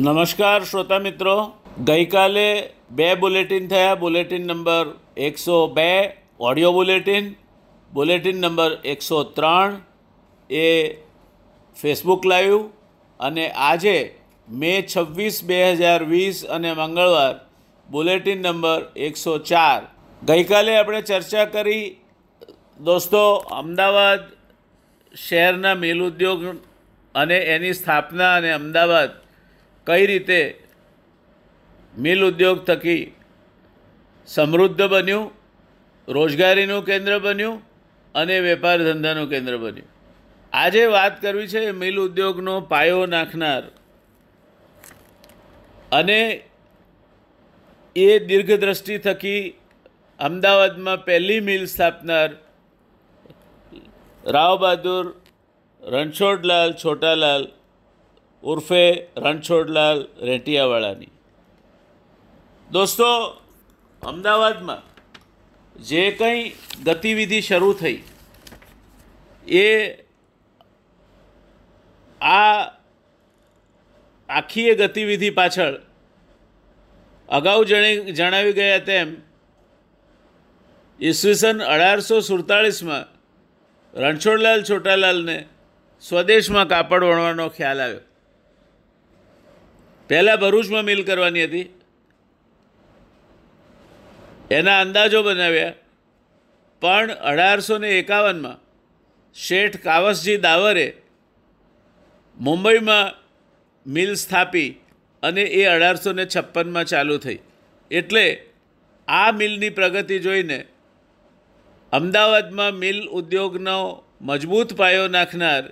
નમસ્કાર શ્રોતા મિત્રો. ગઈકાલે બે બુલેટિન થયા. બુલેટિન નંબર એકસો બે, ઓડિયો બુલેટિન. બુલેટિન નંબર એકસો ત્રણ એ ફેસબુક લાઈવ અને આજે મે છવ્વીસ બે હજાર વીસ અને મંગળવાર બુલેટિન નંબર એકસો ચાર. ગઈકાલે આપણે ચર્ચા કરી, દોસ્તો, અમદાવાદ શહેરના મેલ ઉદ્યોગ અને એની સ્થાપના અને અમદાવાદ કઈ રીતે મિલ ઉદ્યોગ થકી સમૃદ્ધ બન્યું, રોજગારીનું કેન્દ્ર બન્યું અને વેપાર ધંધાનું કેન્દ્ર બન્યું? આજે વાત કરવી છે મિલ ઉદ્યોગનો પાયો નાખનાર. અને એ દીર્ઘદ્રષ્ટિ થકી અમદાવાદમાં પહેલી મિલ સ્થાપનાર રાવ બહાદુર, રણછોડલાલ, છોટાલાલ ઉર્ફે રણછોડલાલ રેટિયાવાળાની. દોસ્તો, અમદાવાદમાં જે કંઈ ગતિવિધિ શરૂ થઈ, એ આ આખી એ ગતિવિધિ પાછળ અગાઉ જણે, જણાવી ગયા તેમ, ઈસવીસન અઢારસો સુડતાળીસમાં રણછોડલાલ છોટાલાલને સ્વદેશમાં કાપડ વણવાનો ખ્યાલ આવ્યો. પહેલાં ભરૂચમાં મિલ કરવાની હતી. એના અંદાજો બનાવ્યા. પણ અઢારસો ને એકાવનમાં શેઠ કાવસજી દાવરે મુંબઈમાં મિલ સ્થાપી અને એ અઢારસો ને છપ્પનમાં ચાલુ થઈ. એટલે આ મિલની પ્રગતિ જોઈને અમદાવાદમાં મિલ ઉદ્યોગનો મજબૂત પાયો નાખનાર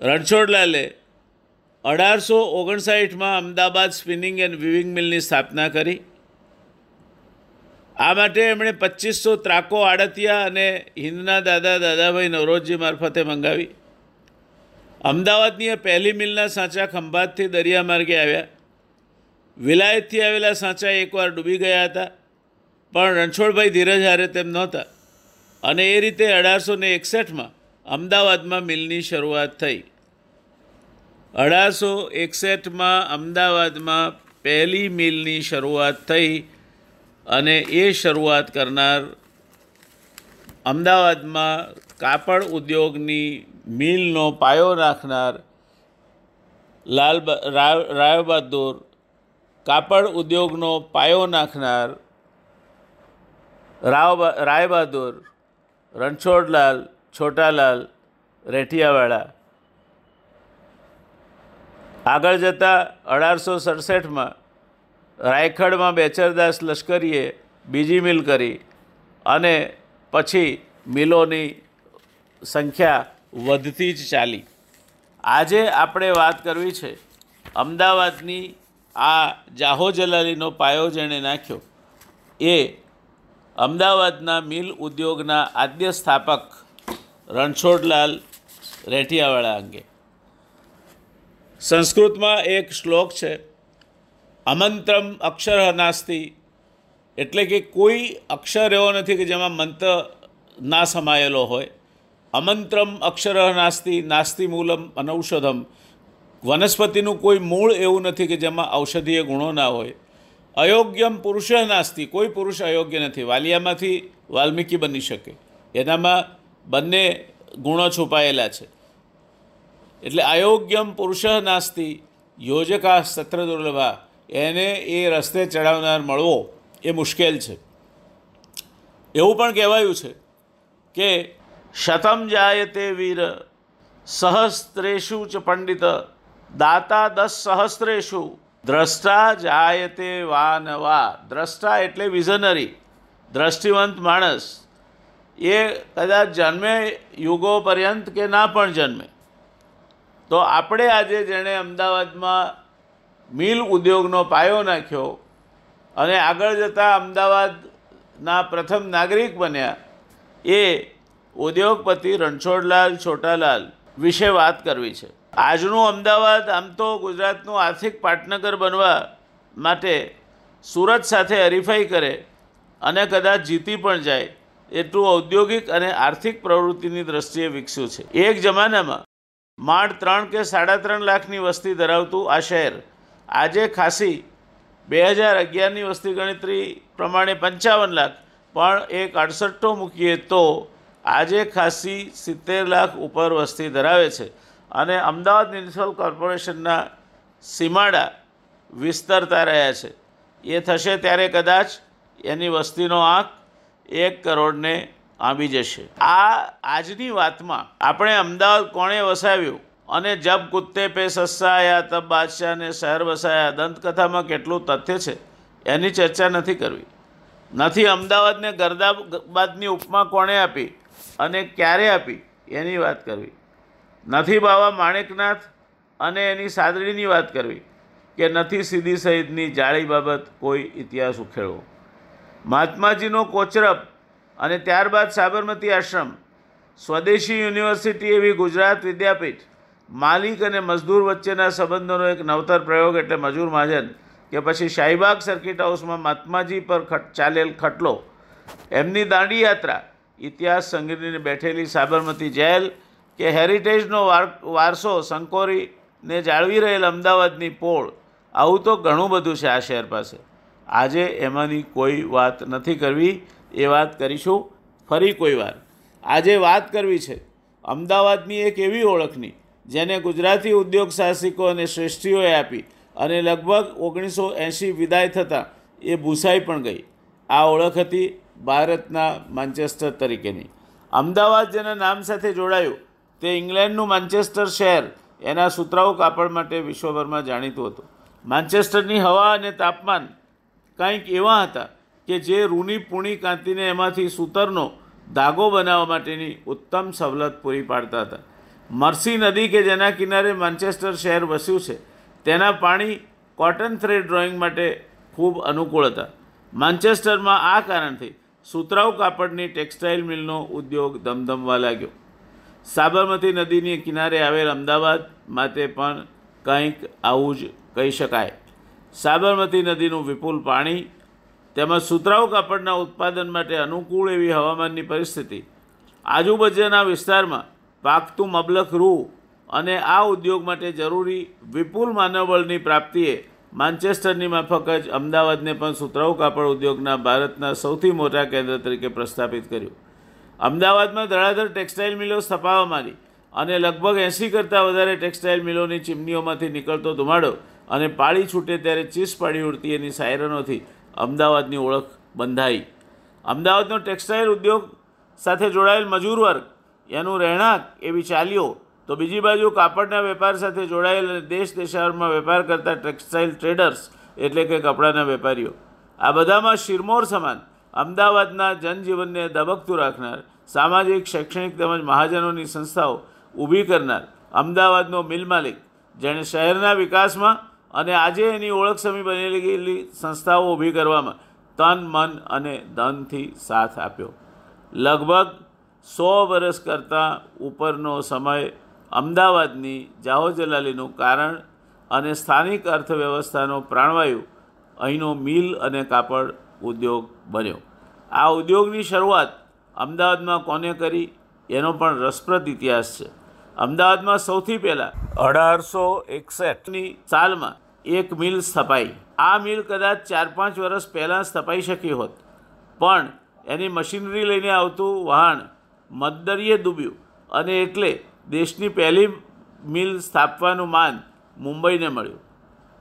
રણછોડલાલે અઢારસો ઓગણસાઠમાં અમદાવાદ સ્પિનિંગ એન્ડ વિવિંગ મિલની સ્થાપના કરી. આ માટે એમણે પચીસો ત્રાકો આડતિયા અને હિન્દના દાદા દાદાભાઈ નવરોજજી મારફતે મંગાવી. અમદાવાદની આ પહેલી મિલના સાચા ખંભાતથી દરિયા માર્ગે આવ્યા. વિલાયતથી આવેલા સાચા એકવાર ડૂબી ગયા હતા, પણ રણછોડભાઈ ધીરજ હારે તેમ નહોતા. અને એ રીતે અઢારસો ને એકસઠમાં અમદાવાદમાં મિલની શરૂઆત થઈ. અઢારસો એકસઠમાં અમદાવાદમાં પહેલી મિલની શરૂઆત થઈ અને એ શરૂઆત કરનાર અમદાવાદમાં કાપડ ઉદ્યોગની મિલનો પાયો નાખનાર લાલ રાય બહાદુર કાપડ ઉદ્યોગનો પાયો નાખનાર રાવ, રાયબહાદુર રણછોડલાલ, છોટાલાલ રેઠિયાવાળા આગળ જતાં અઢારસો સડસઠમાં રાયખડમાં બેચરદાસ લશ્કરીએ બીજી મિલ કરી અને પછી મિલોની સંખ્યા વધતી જ ચાલી. આજે આપણે વાત કરવી છે અમદાવાદની આ જાહો જલાલીનો પાયો જેણે નાખ્યો. એ અમદાવાદના મિલ ઉદ્યોગના આદ્ય સ્થાપક રણછોડલાલ રેઠિયાવાળા અંગે. સંસ્કૃતમાં એક શ્લોક છે, અમંત્રમ અક્ષર નાસ્તિ. એટલે કે કોઈ અક્ષર એવો નથી કે જેમાં મંત્ર ના સમાયેલો હોય. અમંત્રમ અક્ષર નાસ્તિ નાસ્તિ મૂલમ અનૌષધમ. વનસ્પતિનું કોઈ મૂળ એવું નથી કે જેમાં ઔષધીય ગુણો ના હોય. અયોગ્યમ પુરુષ નાસ્તિ. કોઈ પુરુષ અયોગ્ય નથી. વાલિયામાંથી વાલ્મીકી બની શકે. એનામાં બંને ગુણો છુપાયેલા છે. એટલે અયોગ્યમ પુરુષ નાસ્તિ, યોજકા સત્ર દુર્લભા, એને એ રસ્તે ચડાવનાર મળવો એ મુશ્કેલ છે. એવું પણ કહેવાયું છે કે શતમ જાય તે વીર, સહસ્ત્રેષુ ચ પંડિત, દાતા દસ સહસ્ત્રેષુ, દ્રષ્ટા જાય તે વા દ્રષ્ટા એટલે વિઝનરી, દ્રષ્ટિવંત માણસ. એ કદાચ જન્મે યુગો પર્યંત કે ના પણ જન્મે. તો આપણે આજે જેણે અમદાવાદમાં મિલ ઉદ્યોગનો પાયો નાખ્યો અને આગળ જતાં અમદાવાદના પ્રથમ નાગરિક બન્યા, એ ઉદ્યોગપતિ રણછોડલાલ છોટાલાલ વિશે વાત કરવી છે. આજનું અમદાવાદ આમ તો ગુજરાતનું આર્થિક પાટનગર બનવા માટે સુરત સાથે હરીફાઈ કરે અને કદાચ જીતી પણ જાય, એટલું ઔદ્યોગિક અને આર્થિક પ્રવૃત્તિની દ્રષ્ટિએ વિકસ્યું છે. એક જમાનામાં માંડ ત્રણ કે સાડા ત્રણ લાખની વસ્તી ધરાવતું આ શહેર. આજે ખાસી બે હજાર અગિયારની વસ્તી ગણતરી પ્રમાણે પંચાવન લાખ, પણ એક અડસઠ્ઠો મૂકીએ તો આજે ખાસી સિત્તેર લાખ ઉપર વસ્તી ધરાવે છે. અને અમદાવાદ મ્યુનિસિપલ કોર્પોરેશનના સીમાડા વિસ્તરતા રહ્યા છે. એ થશે ત્યારે કદાચ એની વસ્તીનો આંક એક કરોડને આંબી જશે. આ આજની વાતમાં આપણે અમદાવાદ કોણે વસાવ્યું? અને જબ કુત્તે પે સસ્સાયા, તબ બાદશાહને શહેર વસાયા. દંતકથામાં કેટલું તથ્ય છે? એની ચર્ચા નથી કરવી. નથી અમદાવાદને ગરદાબાદની ઉપમા કોણે આપી અને ક્યારે આપી? એની વાત કરવી. નથી બાવા માણેકનાથ અને એની સાદડીની વાત કરવી કે નથી સીધી સહિતની જાળી બાબત કોઈ ઇતિહાસ ઉખેડવો. મહાત્માજીનો કોચરબ અને ત્યારબાદ સાબરમતી આશ્રમ, સ્વદેશી યુનિવર્સિટી એવી ગુજરાત વિદ્યાપીઠ, માલિક અને મજદૂર વચ્ચેના સંબંધોનો એક નવતર પ્રયોગ એટલે મજૂર મહાજન કે પછી શાહીબાગ સર્કિટ હાઉસમાં મહાત્માજી પર ખટ, ચાલેલ ખટલો. એમની દાંડી યાત્રા, ઇતિહાસ સંગ્રહીને બેઠેલી સાબરમતી જેલ, કે હેરિટેજનો વાર, વારસો સંકોરીને જાળવી રહેલ અમદાવાદની પોળ, આવું તો ઘણું બધું છે આ શહેર પાસે. આજે એમાંની કોઈ વાત નથી કરવી. એ વાત કરીશું ફરી કોઈ વાર. આજે વાત કરવી છે અમદાવાદની એક એવી ઓળખની જેને ગુજરાતી ઉદ્યોગ સાહસિકો અને શ્રેષ્ઠીઓએ આપી અને લગભગ ઓગણીસો એંશી વિદાય થતાં એ ભૂસાઈ પણ ગઈ. આ ઓળખ હતી ભારતના માન્ચેસ્ટર તરીકેની. અમદાવાદ જેના નામ સાથે જોડાયું તે ઇંગ્લેન્ડનું માન્ચેસ્ટર શહેર એના સુતરાઉ કાપડ માટે વિશ્વભરમાં જાણીતું હતું. માન્ચેસ્ટરની હવા અને તાપમાન કંઈક એવા હતા કે જે રૂની પૂણી કાંતીને એમાંથી સૂતરનો ધાગો બનાવવા માટેની ઉત્તમ સવલત પૂરી પાડતા હતા. મર્સી નદી કે જેના કિનારે માન્ચેસ્ટર શહેર વસ્યું છે, તેના પાણી કોટન થ્રેડ ડ્રોઈંગ માટે ખૂબ અનુકૂળ હતા. માન્ચેસ્ટરમાં આ કારણથી સુતરાઉ કાપડની ટેક્સટાઇલ મિલનો ઉદ્યોગ ધમધમવા લાગ્યો. સાબરમતી નદીની કિનારે આવેલ અમદાવાદ માટે પણ કંઈક આવું જ કહી શકાય. સાબરમતી નદીનું વિપુલ પાણી તેમજ સુતરાઉ કાપડના ઉત્પાદન માટે અનુકૂળ એવી હવામાનની પરિસ્થિતિ. આજુબાજુના વિસ્તારમાં પાકતું મબલખ રૂ અને આ ઉદ્યોગ માટે જરૂરી વિપુલ માનવબળની પ્રાપ્તિએ માન્ચેસ્ટરની માફક જ અમદાવાદને પણ સુતરાઉ કાપડ ઉદ્યોગના ભારતના સૌથી મોટા કેન્દ્ર તરીકે પ્રસ્થાપિત કર્યું. અમદાવાદમાં ધડાધડ ટેક્સટાઇલ મિલો સ્થપાવવા માંડી અને લગભગ એંસી કરતાં વધારે ટેક્સટાઇલ મિલોની ચીમનીઓમાંથી નીકળતો ધુમાડો અને પાળી છૂટે ત્યારે ચીસ પાડી ઉડતી એની સાયરનોથી અમદાવાદની ઓળખ બંધાઈ. અમદાવાદનો ટેક્સટાઇલ ઉદ્યોગ સાથે જોડાયેલ મજૂર વર્ગ, એનું રહેણાંક એવી ચાલીઓ. તો બીજી બાજુ કાપડના વેપાર સાથે જોડાયેલ અને દેશ દેશાવરમાં વેપાર કરતા ટેક્સટાઇલ ટ્રેડર્સ એટલે કે કપડાના વેપારીઓ. આ બધામાં શિરમોર સમાન, અમદાવાદના જનજીવનને દબકતું રાખનાર, સામાજિક, શૈક્ષણિક તેમજ મહાજનોની સંસ્થાઓ ઊભી કરનાર અમદાવાદનો મિલ માલિક, જેણે શહેરના વિકાસમાં અને આજે એની ઓળખ સમી બનેલી ગયેલી સંસ્થાઓ ઊભી કરવામાં તન, મન અને ધનથી સાથ આપ્યો. લગભગ સો વર્ષ કરતાં ઉપરનો સમય અમદાવાદની જાહો જલાલીનું કારણ અને સ્થાનિક અર્થવ્યવસ્થાનો પ્રાણવાયુ અહીંનો મિલ અને કાપડ ઉદ્યોગ બન્યો. આ ઉદ્યોગની શરૂઆત અમદાવાદમાં કોને કરી એનો પણ રસપ્રદ ઇતિહાસ છે. અમદાવાદમાં સૌથી પહેલાં અઢારસો એકસઠની સાલમાં એક મિલ સ્થપાઈ. આ મિલ કદાચ ચાર પાંચ વર્ષ પહેલાં સ્થપાઈ શકી હોત. પણ એની મશીનરી લઈને આવતું વહાણ મદદરીએ ડૂબ્યું અને એટલે દેશની પહેલી મિલ સ્થાપવાનું માન મુંબઈને મળ્યું.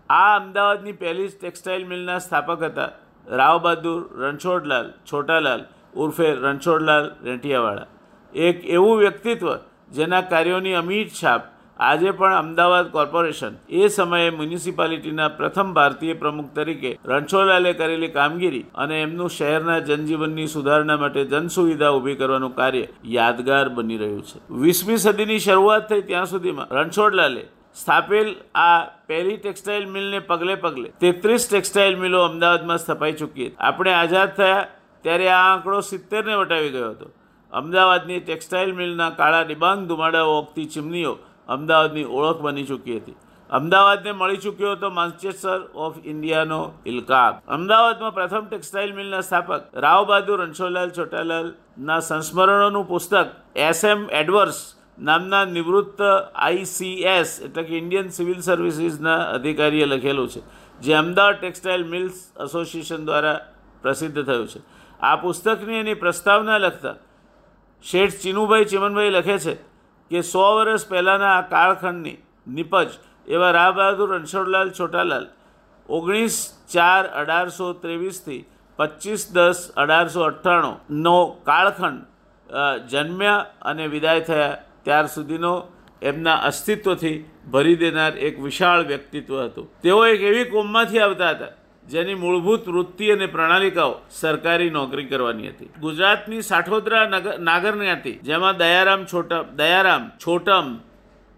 આ અમદાવાદની પહેલી ટેક્સટાઇલ મિલના સ્થાપક હતા રાવ બહાદુર રણછોડલાલ, છોટાલાલ ઉર્ફે રણછોડલાલ રેંટિયાવાળા. એક એવું વ્યક્તિત્વ જેના કાર્યોની અમીટ છાપ આજે પણ અમદાવાદ કોર્પોરેશન એ સમયે મ્યુનિસિપાલિટીના પ્રથમ ભારતીય પ્રમુખ તરીકે રણછોડલાલે કરેલી કામગીરી અને એમનું શહેરના જનજીવનની સુધારણા માટે જનસુવિધા ઊભી કરવાનું કાર્ય યાદગાર બની રહ્યું છે. વીસમી સદીની શરૂઆત થઈ ત્યાં સુધીમાં રણછોડલાલે સ્થાપેલ આ પહેલી ટેક્સટાઇલ મિલને પગલે પગલે તેત્રીસ ટેક્સટાઇલ મિલો અમદાવાદમાં સ્થપાઈ ચૂકી હતી. આપણે આઝાદ થયા ત્યારે આ આંકડો સિત્તેરને વટાવી ગયો હતો. અમદાવાદની ટેક્સટાઇલ મિલના કાળા ડિબાંગ ધુમાડાઓ ઓગતી ચીમનીઓ અમદાવાદની ઓળખ બની ચૂકી હતી. અમદાવાદને મળી ચૂક્યો હતો માન્ચેસ્ટર ઓફ ઇન્ડિયાનો ઇલકાબ. અમદાવાદમાં પ્રથમ ટેક્સટાઇલ મિલના સ્થાપક રાવ બહાદુર રણછોડલાલ ચોટાલાલના સંસ્મરણોનું પુસ્તક એસ એમ એડવર્સ નામના નિવૃત્ત આઈસીએસ એટલે કે ઇન્ડિયન સિવિલ સર્વિસીસના અધિકારીએ લખેલું છે, જે અમદાવાદ ટેક્સટાઇલ મિલ્સ એસોસિએશન દ્વારા પ્રસિદ્ધ થયું છે. આ પુસ્તકની એની પ્રસ્તાવના લખતા શેઠ ચીનુભાઈ ચિમનભાઈ લખે છે કે સો વર્ષ પહેલાંના આ કાળખંડની નિપજ એવા રા બહાદુર રણછોડલાલ છોટાલાલ ઓગણીસ ચાર અઢારસો ત્રેવીસથી પચીસ દસ અઢારસો અઠ્ઠાણુંનો કાળખંડ જન્મ્યા અને વિદાય થયા. ત્યાર સુધીનો એમના અસ્તિત્વથી ભરી દેનાર એક વિશાળ વ્યક્તિત્વ હતું. તેઓ એક એવી કોમમાંથી આવતા હતા જેની મૂળભૂત વૃત્તિ અને પ્રણાલિકાઓ સરકારી નોકરી કરવાની હતી. ગુજરાતની સાઠોદરા નગર નાગર જ્ઞાતિ જેમાં દયારામ છોટમ દયારામ, છોટમ,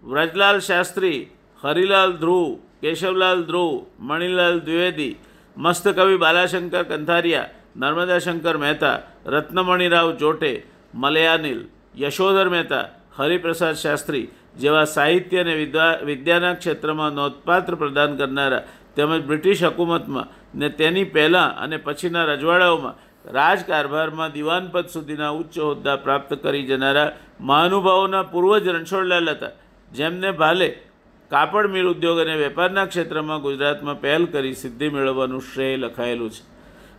વ્રજલાલ શાસ્ત્રી, હરિલાલ ધ્રુવ, કેશવલાલ ધ્રુવ, મણિલાલ દ્વિવેદી મસ્ત કવિ બાલાશંકર કંથારિયા નર્મદા શંકર મહેતા, રત્નમણિરાવ જોટે, મલયાનિલ, યશોધર મહેતા, હરિપ્રસાદ શાસ્ત્રી જેવા સાહિત્ય અને વિદ્યાના ક્ષેત્રમાં નોંધપાત્ર પ્રદાન કરનારા તેમજ બ્રિટિશ હકુમતમાં ને તેની પહેલાં અને પછીના રજવાડાઓમાં રાજકારભારમાં દિવાનપદ સુધીના ઉચ્ચ હોદ્દા પ્રાપ્ત કરી જનારા મહાનુભાવોના પૂર્વજ રણછોડલાલ હતા. જેમને ભાલે કાપડ મિલ ઉદ્યોગ અને વેપારના ક્ષેત્રમાં ગુજરાતમાં પહેલ કરી સિદ્ધિ મેળવવાનું શ્રેય લખાયેલું છે.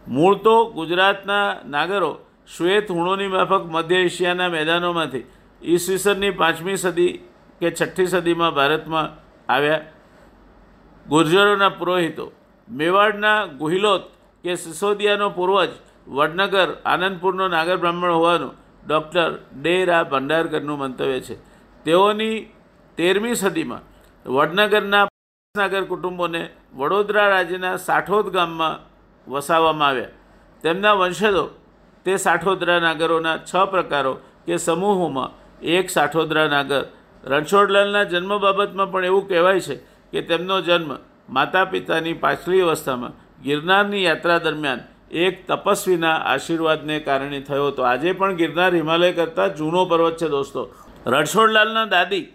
મૂળ તો ગુજરાતના નાગરો શ્વેત હુણોની માફક મધ્ય એશિયાના મેદાનોમાંથી ઈસવીસનની પાંચમી સદી કે છઠ્ઠી સદીમાં ભારતમાં આવ્યા. ગુર્જરોના પુરોહિતો, મેવાડના ગુહિલોત કે સિસોદિયાનો પૂર્વજ, વડનગર, આનંદપુરનો નાગર બ્રાહ્મણ હોવાનું ડૉક્ટર ડેરા ભંડારકરનું મંતવ્ય છે. તેઓની તેરમી સદીમાં વડનગરના નાગર કુટુંબોને વડોદરા રાજ્યના સાઠોદ ગામમાં વસાવવામાં આવ્યા. તેમના વંશજો તે સાઠોદરા નાગરોના છ પ્રકારો કે સમૂહોમાં એક સાઠોદરા નાગર. રણછોડલાલના જન્મ બાબતમાં પણ એવું કહેવાય છે કે તેમનો જન્મ માતા પિતાની પાછલી અવસ્થામાં ગિરનારની યાત્રા દરમિયાન એક તપસ્વીના આશીર્વાદને કારણે થયો હતો. આજે પણ ગિરનાર હિમાલય કરતાં જૂનો પર્વત છે દોસ્તો. રણછોડલાલના દાદી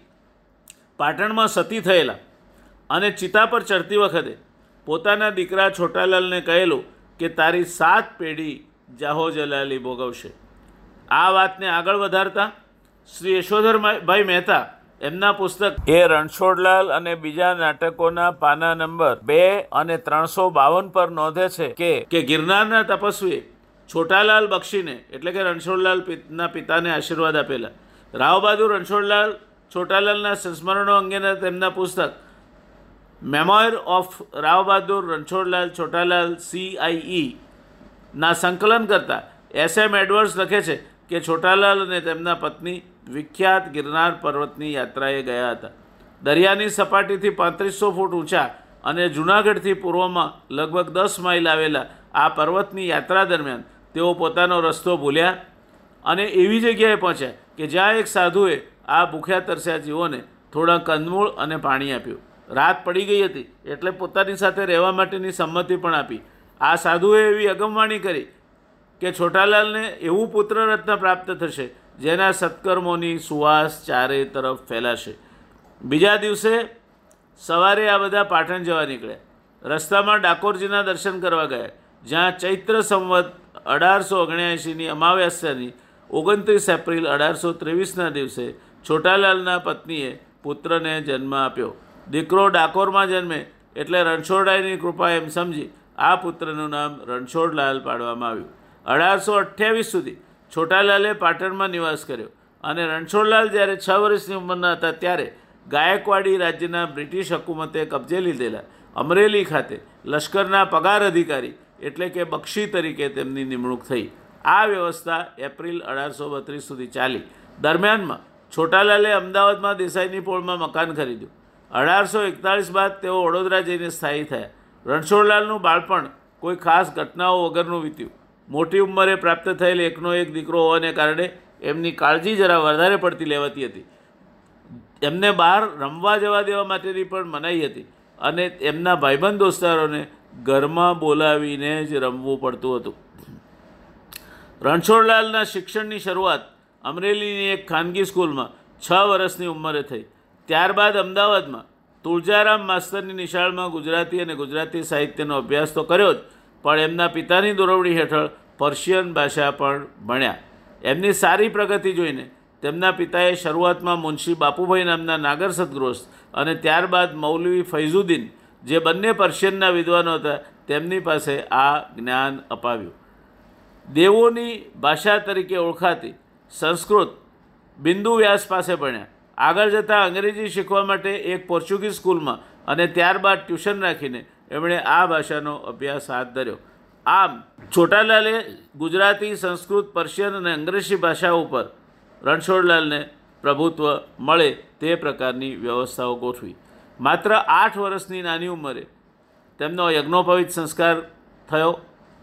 પાટણમાં સતી થયેલા અને ચિતા પર ચડતી વખતે પોતાના દીકરા છોટાલાલને કહેલું કે તારી સાત પેઢી જાહો જલાલી ભોગવશે. આ વાતને આગળ વધારતા શ્રી યશોધરભાઈ મહેતા એમના પુસ્તક એ રણછોડલાલ અને બીજા નાટકોના પાના નંબર બે અને ત્રણસો બાવન પર નોંધે છે કે કે ગિરનારના તપસ્વીએ છોટાલાલ બક્ષીને, એટલે કે રણછોડલાલ ના પિતાને આશીર્વાદ આપેલા. રાવ બહાદુર રણછોડલાલ છોટાલાલના સંસ્મરણો અંગેના તેમના પુસ્તક memoir of Rao Bahadur Ranchhodlal Chhotalal CIE ના સંકલન કરતા એસ એમ એડવર્ડ્સ લખે છે કે છોટાલાલ અને તેમના પત્ની વિખ્યાત ગિરનાર પર્વતની યાત્રાએ ગયા હતા. દરિયાની સપાટીથી પાંત્રીસો ફૂટ ઊંચા અને જૂનાગઢથી પૂર્વમાં લગભગ દસ માઇલ આવેલા આ પર્વતની યાત્રા દરમિયાન તેઓ પોતાનો રસ્તો ભૂલ્યા અને એવી જગ્યાએ પહોંચ્યા કે જ્યાં એક સાધુએ આ ભૂખ્યા તરસ્યા જીવોને થોડા કંદમૂળ અને પાણી આપ્યું. રાત પડી ગઈ હતી એટલે પોતાની સાથે રહેવા માટેની સંમતિ પણ આપી. આ સાધુએ એવી અગમવાણી કરી કે છોટાલાલને એવું પુત્રરત્ન પ્રાપ્ત થશે જેના સત્કર્મોની સુવાસ ચારે તરફ ફેલાશે. બીજા દિવસે સવારે આ બધા પાટણ જવા નીકળ્યા. રસ્તામાં ડાકોરજીના દર્શન કરવા ગયા, જ્યાં ચૈત્ર સંવત અઢારસો ઓગણ્યાએંશીની અમાવ્યાસ્યાની ઓગણત્રીસ એપ્રિલ અઢારસો ત્રેવીસના દિવસે છોટાલાલના પત્નીએ પુત્રને જન્મ આપ્યો. દીકરો ડાકોરમાં જન્મે એટલે રણછોડરાયની કૃપા એમ સમજી આ પુત્રનું નામ રણછોડલાલ પાડવામાં આવ્યું. અઢારસો અઠ્યાવીસ સુધી છોટાલાલે પાટણમાં નિવાસ કર્યો અને રણછોડલાલ જ્યારે છ વર્ષની ઉંમરના હતા ત્યારે ગાયકવાડી રાજ્યના બ્રિટિશ હકુમતે કબજે લીધેલા અમરેલી ખાતે લશ્કરના પગાર અધિકારી એટલે કે બક્ષી તરીકે તેમની નિમણૂક થઈ. આ વ્યવસ્થા એપ્રિલ અઢારસો બત્રીસ સુધી ચાલી. દરમિયાનમાં છોટાલાલે અમદાવાદમાં દેસાઈની પોળમાં મકાન ખરીદ્યું. અઢારસો એકતાળીસ બાદ તેઓ વડોદરા જઈને સ્થાયી થયા. રણછોડલાલનું બાળપણ કોઈ ખાસ ઘટનાઓ વગરનું વીત્યું. મોટી ઉંમરે પ્રાપ્ત થયેલ એકનો એક દીકરો હોવાને કારણે એમની કાળજી જરા વધારે પડતી લેવાતી હતી. એમને બહાર રમવા જવા દેવા માટેની પણ મનાઈ હતી અને એમના ભાઈબંધ દોસ્તારોને ઘરમાં બોલાવીને જ રમવું પડતું હતું. રણછોડલાલના શિક્ષણની શરૂઆત અમરેલીની એક ખાનગી સ્કૂલમાં છ વર્ષની ઉંમરે થઈ. ત્યારબાદ અમદાવાદમાં તુળજારામ માસ્તરની નિશાળમાં ગુજરાતી અને ગુજરાતી સાહિત્યનો અભ્યાસ તો કર્યો જ પણ એમના પિતાની દોરવણી હેઠળ પર્શિયન ભાષા પણ ભણ્યા. એમની સારી પ્રગતિ જોઈને તેમના પિતાએ શરૂઆતમાં મુનશી બાપુભાઈ નામના નાગર સદગૃહસ્થ અને ત્યારબાદ મૌલવી ફૈઝુદ્દીન, જે બંને પર્શિયનના વિદ્વાનો હતા, તેમની પાસે આ જ્ઞાન અપાવ્યું. દેવોની ભાષા તરીકે ઓળખાતી સંસ્કૃત બિંદુ વ્યાસ પાસે ભણ્યા. આગળ જતાં અંગ્રેજી શીખવા માટે એક પોર્ચુગીઝ સ્કૂલમાં અને ત્યારબાદ ટ્યુશન રાખીને એમણે આ ભાષાનો અભ્યાસ હાથ ધર્યો. આમ, છોટાલાલે ગુજરાતી, સંસ્કૃત, પર્શિયન અને અંગ્રેજી ભાષા ઉપર રણછોડલાલને પ્રભુત્વ મળે તે પ્રકારની વ્યવસ્થાઓ ગોઠવી. માત્ર આઠ વર્ષની નાની ઉંમરે તેમનો યજ્ઞોપવિત સંસ્કાર થયો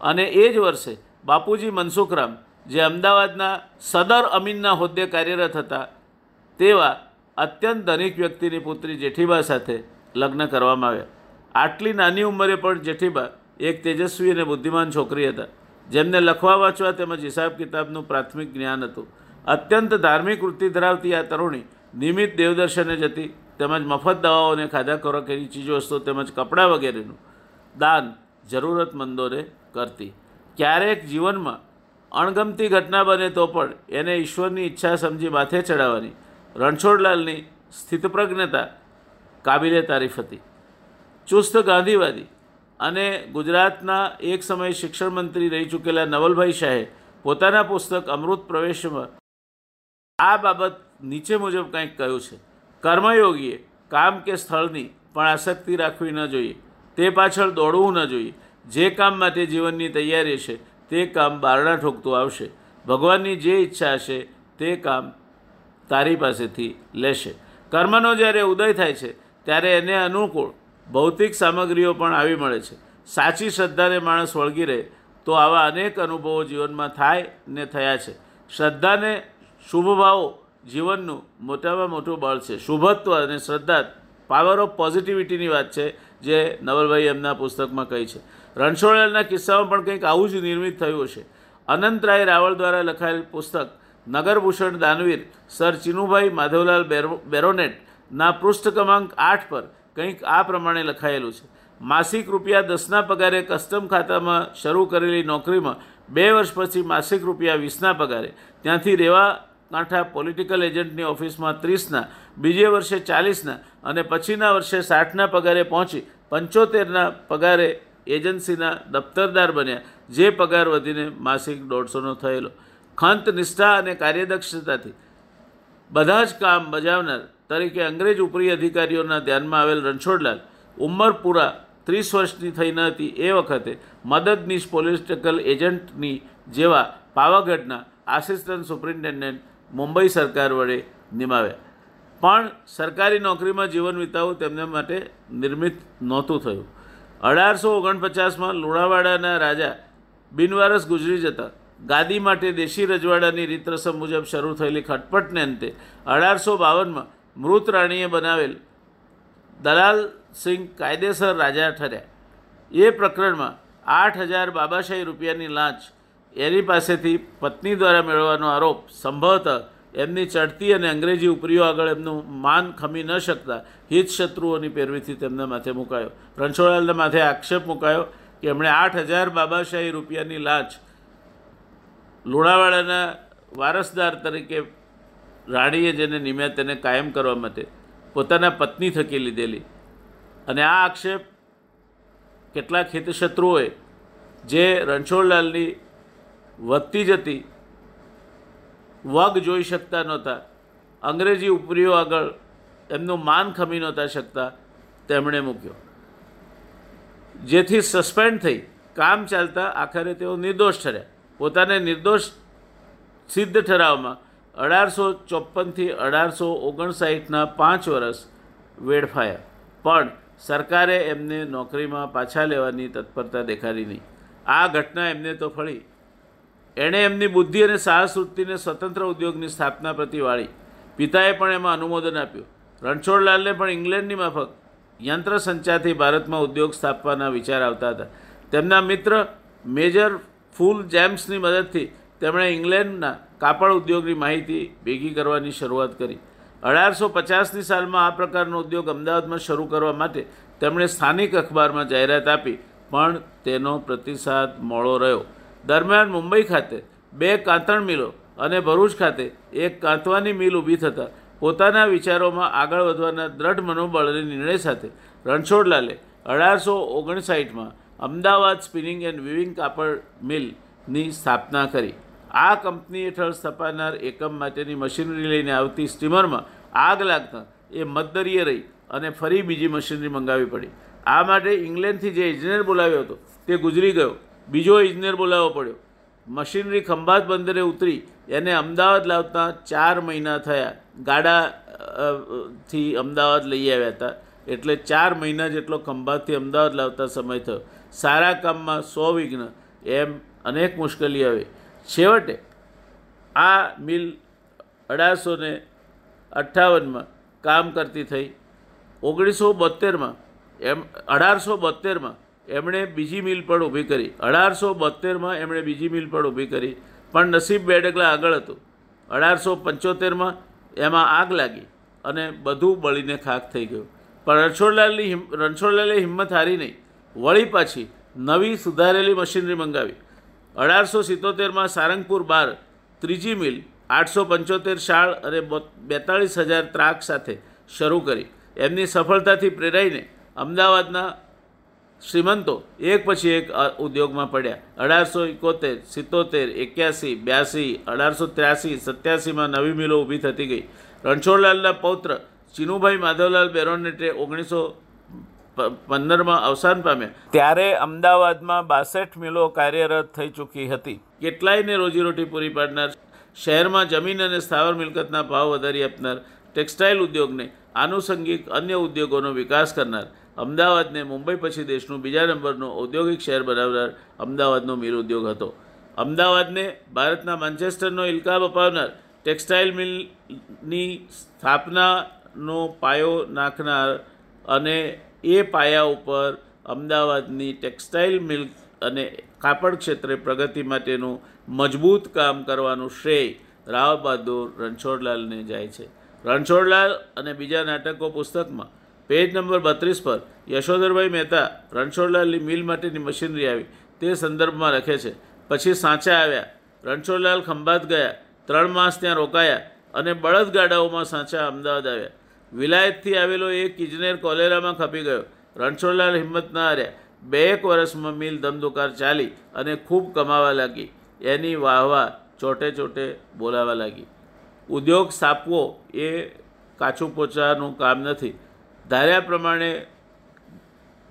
અને એ જ વર્ષે બાપુજી મનસુખરામ, જે અમદાવાદના સદર અમીનના હોદ્દે કાર્યરત હતા, તેવા અત્યંત ધનિક વ્યક્તિની પુત્રી જેઠીબા સાથે લગ્ન કરવામાં આવ્યા. આટલી નાની ઉંમરે પણ જેઠીબા એક તેજસ્વી અને બુદ્ધિમાન છોકરી હતા. જેમને લખવા વાંચવા તેમજ હિસાબ કિતાબનું પ્રાથમિક જ્ઞાન હતું. અત્યંત ધાર્મિક વૃત્તિ ધરાવતી આ તરુણી નિયમિત દેવદર્શને જતી તેમજ મફત દવાઓને ખાધા ખોરાકેની ચીજવસ્તુઓ તેમજ કપડાં વગેરેનું દાન જરૂરતમંદોને કરતી. ક્યારેક જીવનમાં અણગમતી ઘટના બને તો પણ એને ઈશ્વરની ઈચ્છા સમજી માથે ચડાવવાની રણછોડલાલની સ્થિતપ્રજ્ઞતા કાબિલે તારીફ હતી. ચુસ્ત ગાંધીવાદી. અને ગુજરાતના એક સમયે શિક્ષણ મંત્રી રહી ચૂકેલા નવલભાઈ શાહે પોતાના પુસ્તક અમૃત પ્રવેશમાં આ બાબત નીચે મુજબ કંઈક કહ્યું છે. કર્મયોગીએ કામ કે સ્થળની પણ આસક્તિ રાખવી ન જોઈએ. તે પાછળ દોડવું ન જોઈએ. જે કામ માટે જીવનની તૈયારી છે તે કામ બારણા ઠોકતું આવશે. ભગવાનની જે ઈચ્છા હશે, તે કામ તારી પાસેથી લેશે. કર્મનો જ્યારે ઉદય થાય છે, ત્યારે એને અનુકૂળ ભૌતિક સામગ્રીઓ પણ આવી મળે છે. સાચી શ્રદ્ધાને માણસ વળગી રહે તો આવા અનેક અનુભવો જીવનમાં થાય ને થયા છે. શ્રદ્ધાને શુભભાવો જીવનનું મોટામાં મોટું બળ છે. શુભત્વ અને શ્રદ્ધા પાવર ઓફ પોઝિટિવિટીની વાત છે, જે નવલભાઈ એમના પુસ્તકમાં કહી છે. રણછોડલાલના કિસ્સામાં પણ કંઈક આવું જ નિર્મિત થયું હશે. અનંતરાય રાવળ દ્વારા લખાયેલ પુસ્તક નગરભૂષણ દાનવીર સર ચિનુભાઈ માધવલાલ બેરોનેટના પૃષ્ઠ ક્રમાંક આઠ પર કંઈક આ પ્રમાણે લખાયેલું છે. માસિક રૂપિયા દસના પગારે કસ્ટમ ખાતામાં શરૂ કરેલી નોકરીમાં બે વર્ષ પછી માસિક રૂપિયા વીસના પગારે. ત્યાંથી રેવા કાંઠા પોલિટિકલ એજન્ટની ઓફિસમાં ત્રીસના, બીજે વર્ષે ચાલીસના અને પછીના વર્ષે સાઠના પગારે પહોંચી પંચોતેરના પગારે એજન્સીના દફતરદાર બન્યા, જે પગાર વધીને માસિક દોઢસોનો થયેલો. ખંત નિષ્ઠા અને કાર્યદક્ષતાથી બધા જ કામ બજાવનાર તરીકે અંગ્રેજ ઉપરી અધિકારીઓના ધ્યાનમાં આવેલ રણછોડલાલ ઉંમર પૂરા ત્રીસ વર્ષની થઈ ન હતી. એ વખતે મદદનીશ પોલિટિકલ એજન્ટની જેવા પાવાગઢના આસિસ્ટન્ટ સુપ્રિન્ટેન્ડન્ટ મુંબઈ સરકાર વડે નિમાવ્યા. પણ સરકારી નોકરીમાં જીવન વિતાવવું તેમના માટે નિર્મિત નહોતું થયું. અઢારસો ઓગણપચાસમાં લુણાવાડાના રાજા બિનવારસ ગુજરી જતા ગાદી માટે દેશી રજવાડાની રીત રસમ મુજબ શરૂ થયેલી ખટપટને અંતે અઢારસો બાવનમાં મૃત રાણીએ બનાવેલ. દલાલ સિંહ કાયદેસર રાજા ઠર્યા. એ પ્રકરણમાં આઠ હજાર બાબાશાહી રૂપિયાની લાંચ એની પાસેથી પત્ની દ્વારા મેળવવાનો આરોપ સંભવતઃ એમની ચડતી અને અંગ્રેજી ઉપરીઓ આગળ એમનું માન ખમી ન શકતા હિતશત્રુઓની પેરવીથી તેમના માથે મુકાયો. રણછોડલાલના માથે આક્ષેપ મુકાયો કે એમણે આઠ હજાર બાબાશાહી રૂપિયાની લાંચ લુણાવાડાના વારસદાર તરીકે રાણીએ જેને નિમ્યા તેને કાયમ કરવા માટે પોતાના પત્ની થકી લીધેલી. અને આ આક્ષેપ કેટલાક હિતશત્રુઓએ, જે રણછોડલાલની વધતી જતી વગ જોઈ શકતા નહોતા, અંગ્રેજી ઉપરીઓ આગળ એમનું માન ખમી નહોતા શકતા, તેમણે મૂક્યો. જેથી સસ્પેન્ડ થઈ, કામ ચાલતા આખરે તેઓ નિર્દોષ ઠર્યા. પોતાને નિર્દોષ સિદ્ધ ઠરાવમાં અઢારસો ચોપનથી અઢારસો ઓગણસાઠના પાંચ વર્ષ વેડફાયા. પણ સરકારે એમને નોકરીમાં પાછા લેવાની તત્પરતા દેખાડી નહીં. આ ઘટના એમને તો ફળી. એણે એમની બુદ્ધિ અને સાહસ વૃત્તિને સ્વતંત્ર ઉદ્યોગની સ્થાપના પ્રતિ વાળી. પિતાએ પણ એમાં અનુમોદન આપ્યું. રણછોડલાલને પણ ઇંગ્લેન્ડની માફક યંત્ર સંચારથી ભારતમાં ઉદ્યોગ સ્થાપવાના વિચાર આવતા હતા. તેમના મિત્ર મેજર ફૂલ જેમ્સની મદદથી તેમણે ઇંગ્લેન્ડના કાપડ ઉદ્યોગની માહિતી ભેગી કરવાની શરૂઆત કરી. અઢારસો પચાસની સાલમાં આ પ્રકારનો ઉદ્યોગ અમદાવાદમાં શરૂ કરવા માટે તેમણે સ્થાનિક અખબારમાં જાહેરાત આપી, પણ તેનો પ્રતિસાદ મોડો રહ્યો. દરમિયાન મુંબઈ ખાતે બે કાંતણ મિલો અને ભરૂચ ખાતે એક કાંતવાની મિલ ઊભી થતાં પોતાના વિચારોમાં આગળ વધવાના દ્રઢ મનોબળને નિર્ણય સાથે રણછોડલાલે અઢારસો ઓગણસાઠમાં અમદાવાદ સ્પિનિંગ એન્ડ વિવિંગ કાપડ મિલની સ્થાપના કરી. આ કંપની હેઠળ સ્થપાનાર એકમ માટેની મશીનરી લઈને આવતી સ્ટીમરમાં આગ લાગતા એ મતદરીએ રહી અને ફરી બીજી મશીનરી મંગાવી પડી. આ માટે ઇંગ્લેન્ડથી જે ઇજનેર બોલાવ્યો હતો તે ગુજરી ગયો. બીજો ઇજનેર બોલાવવો પડ્યો. મશીનરી ખંભાત બંદરે ઉતરી એને અમદાવાદ લાવતા ચાર મહિના થયા. ગાડા થી અમદાવાદ લઈ આવ્યા હતા. એટલે ચાર મહિના જેટલો ખંભાતથી અમદાવાદ લાવતા સમય થયો. સારા કામમાં સો વિઘ્ન એમ અનેક મુશ્કેલી આવી. છેવટે આ મિલ અઢારસો ને અઠ્ઠાવનમાં કામ કરતી થઈ. ઓગણીસો બોતેરમાં એમ, અઢારસો બોતેરમાં એમણે બીજી મિલ પણ ઊભી કરી. અઢારસો બોતેરમાં એમણે બીજી મિલ પણ ઊભી કરી. પણ નસીબ બે ડગલા આગળ હતું. અઢારસો પંચોતેરમાં એમાં આગ લાગી અને બધું બળીને ખાક થઈ ગયું. પણ રણછોડલાલની રણછોડલાલે હિંમત હારી નહીં. વળી પાછી નવી સુધારેલી મશીનરી મંગાવી. અઢારસો સિત્તોતેરમાં સારંગપુર બાર, ત્રીજી મિલ, આઠસો પંચોતેર શાળ અને બેતાળીસ હજાર ત્રાક સાથે શરૂ કરી. એમની સફળતાથી પ્રેરાઈને અમદાવાદના શ્રીમંતો એક પછી એક ઉદ્યોગમાં પડ્યા. અઢારસો એકોતેર, સિત્તોતેર, એક્યાસી, બ્યાસી, અઢારસો ત્ર્યાસી, સત્યાસીમાં નવી મિલો ઊભી થતી ગઈ. રણછોડલાલના પૌત્ર ચિનુભાઈ માધવલાલ બેરોનેટે ઓગણીસો પંદરમાં અવસાન પામ્યા. ત્યારે અમદાવાદમાં બાસઠ મિલો કાર્યરત થઈ ચૂકી હતી. કેટલાયને રોજીરોટી પૂરી પાડનાર શહેરમાં જમીન અને સ્થાવર મિલકતના ભાવ વધારી આપનાર ટેક્સટાઇલ ઉદ્યોગને આનુષંગિક અન્ય ઉદ્યોગોનો વિકાસ કરનાર અમદાવાદને મુંબઈ પછી દેશનું બીજા નંબરનો ઔદ્યોગિક શહેર બનાવનાર અમદાવાદનો મીર ઉદ્યોગ હતો. અમદાવાદને ભારતના માન્ચેસ્ટરનો ઇલકાબ અપાવનાર ટેક્સટાઇલ મિલની સ્થાપનાનો પાયો નાખનાર અને એ પાયા ઉપર અમદાવાદની ટેક્સટાઇલ મિલ અને કાપડ ક્ષેત્રે પ્રગતિ માટેનું મજબૂત કામ કરવાનું શ્રેય રાવ બહાદુર રણછોડલાલને જાય છે. રણછોડલાલ અને બીજા નાટકો પુસ્તકમાં પેજ નંબર બત્રીસ પર યશોધરભાઈ મહેતા રણછોડલાલની મિલ માટેની મશીનરી આવી તે સંદર્ભમાં લખે છે, પછી સાંચા આવ્યા, રણછોડલાલ ખંભાત ગયા, ત્રણ માસ ત્યાં રોકાયા અને બળદગાડાઓમાં સાંચા અમદાવાદ આવ્યા. વિલાયતથી આવેલો એક ઇજનેર કોલેરામાં ખપી ગયો. રણછોડલાલ હિંમત ના હાર્યા બે એક વર્ષમાં મિલ ધમધુકાર ચાલી અને ખૂબ કમાવા લાગી. એની વાહવા ચોટે ચોટે બોલાવા લાગી. ઉદ્યોગ સ્થાપવો એ કાચું પોચાનું કામ નથી. ધાર્યા પ્રમાણે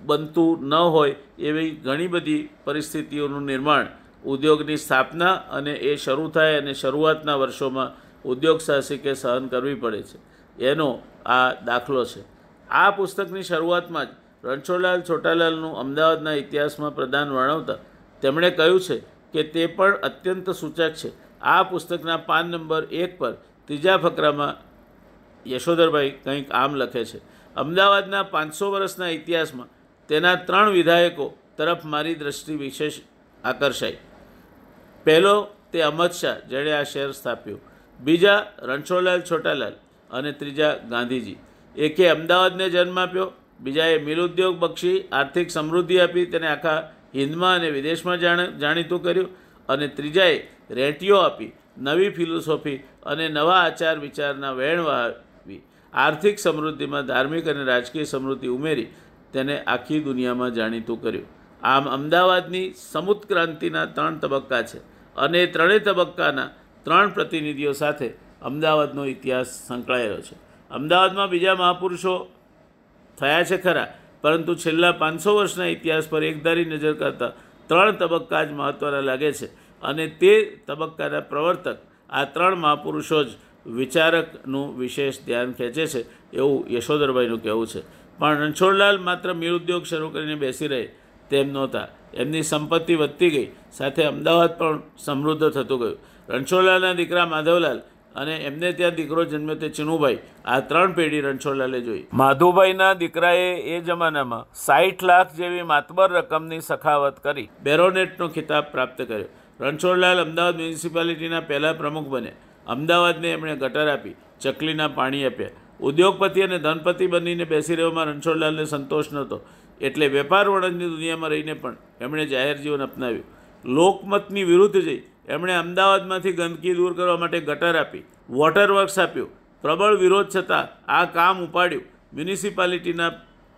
બનતું ન હોય એવી ઘણી બધી પરિસ્થિતિઓનું નિર્માણ ઉદ્યોગની સ્થાપના અને એ શરૂ થાય અને શરૂઆતના વર્ષોમાં ઉદ્યોગ સાહસિકે સહન કરવી પડે છે. એનો આ દાખલો છે. આ પુસ્તકની શરૂઆતમાં જ રણછોડલાલ છોટાલાલનું અમદાવાદના ઇતિહાસમાં પ્રદાન વર્ણવતા તેમણે કહ્યું છે કે તે પણ અત્યંત સૂચક છે. આ પુસ્તકના પાન નંબર એક પર ત્રીજા ફકરામાં યશોધરભાઈ કંઈક આમ લખે છે, અમદાવાદના પાંચસો વર્ષના ઇતિહાસમાં તેના ત્રણ વિધાયકો તરફ મારી દ્રષ્ટિ વિશેષ આકર્ષાઈ. પહેલો તે અમત શાહ, જેણે આ શહેર સ્થાપ્યું. બીજા રણછોડલાલ છોટાલાલ અને ત્રીજા ગાંધીજી. એકે અમદાવાદને જન્મ આપ્યો, બીજાએ મિલ ઉદ્યોગ બક્ષી, આર્થિક સમૃદ્ધિ આપી, તેને આખા હિન્દમાં અને વિદેશમાં જાણ, જાણીતું કર્યું અને ત્રીજાએ રેટીઓ આપી, નવી ફિલોસોફી અને નવા આચાર વિચારના વહેણ વહાવી આર્થિક સમૃદ્ધિમાં ધાર્મિક અને રાજકીય સમૃદ્ધિ ઉમેરી, તેને આખી દુનિયામાં જાણીતું કર્યું. આમ અમદાવાદની સમુદ્ક્રાંતિના ત્રણ તબક્કા છે અને એ ત્રણેય તબક્કાના ત્રણ પ્રતિનિધિઓ સાથે અમદાવાદનો ઇતિહાસ સંકળાયેલો છે. અમદાવાદમાં બીજા મહાપુરુષો થયા છે ખરા, પરંતુ છેલ્લા પાંચસો વર્ષના ઇતિહાસ પર એકધારી નજર કરતાં ત્રણ તબક્કા જ મહત્ત્વના લાગે છે અને તે તબક્કાના પ્રવર્તક આ ત્રણ મહાપુરુષો જ વિચારકનું વિશેષ ધ્યાન ખેંચે છે એવું યશોધરભાઈનું કહેવું છે. પણ રણછોડલાલ માત્ર ઉદ્યોગ શરૂ કરીને બેસી રહે તેમ નહોતા. એમની સંપત્તિ વધતી ગઈ, સાથે અમદાવાદ પણ સમૃદ્ધ થતું ગયું. રણછોડલાલના દીકરા માધવલાલ અને એમને ત્યાં દીકરો જન્મ્યો તે ચિનુભાઈ. આ ત્રણ પેઢી રણછોડલાલે જોઈ. માધુભાઈના દીકરાએ એ જમાનામાં સાઠ લાખ જેવી માતબર રકમની સખાવત કરી. બેરોનેટનો ખિતાબ પ્રાપ્ત કર્યો. રણછોડલાલ અમદાવાદ મ્યુનિસિપાલિટીના પહેલા પ્રમુખ બન્યા અમદાવાદને એમણે ગટર આપી, ચકલીના પાણી આપ્યા. ઉદ્યોગપતિ અને ધનપતિ બનીને બેસી રહેવામાં રણછોડલાલને સંતોષ નહોતો. એટલે વેપાર વણંજની દુનિયામાં રહીને પણ એમણે જાહેર જીવન અપનાવ્યું. લોકમતની વિરુદ્ધ જઈ એમણે અમદાવાદમાંથી ગંદકી દૂર કરવા માટે ગટર આપી વોટર વર્ક્સ આપ્યું. પ્રબળ વિરોધ છતાં આ કામ ઉપાડ્યું. મ્યુનિસિપાલિટીના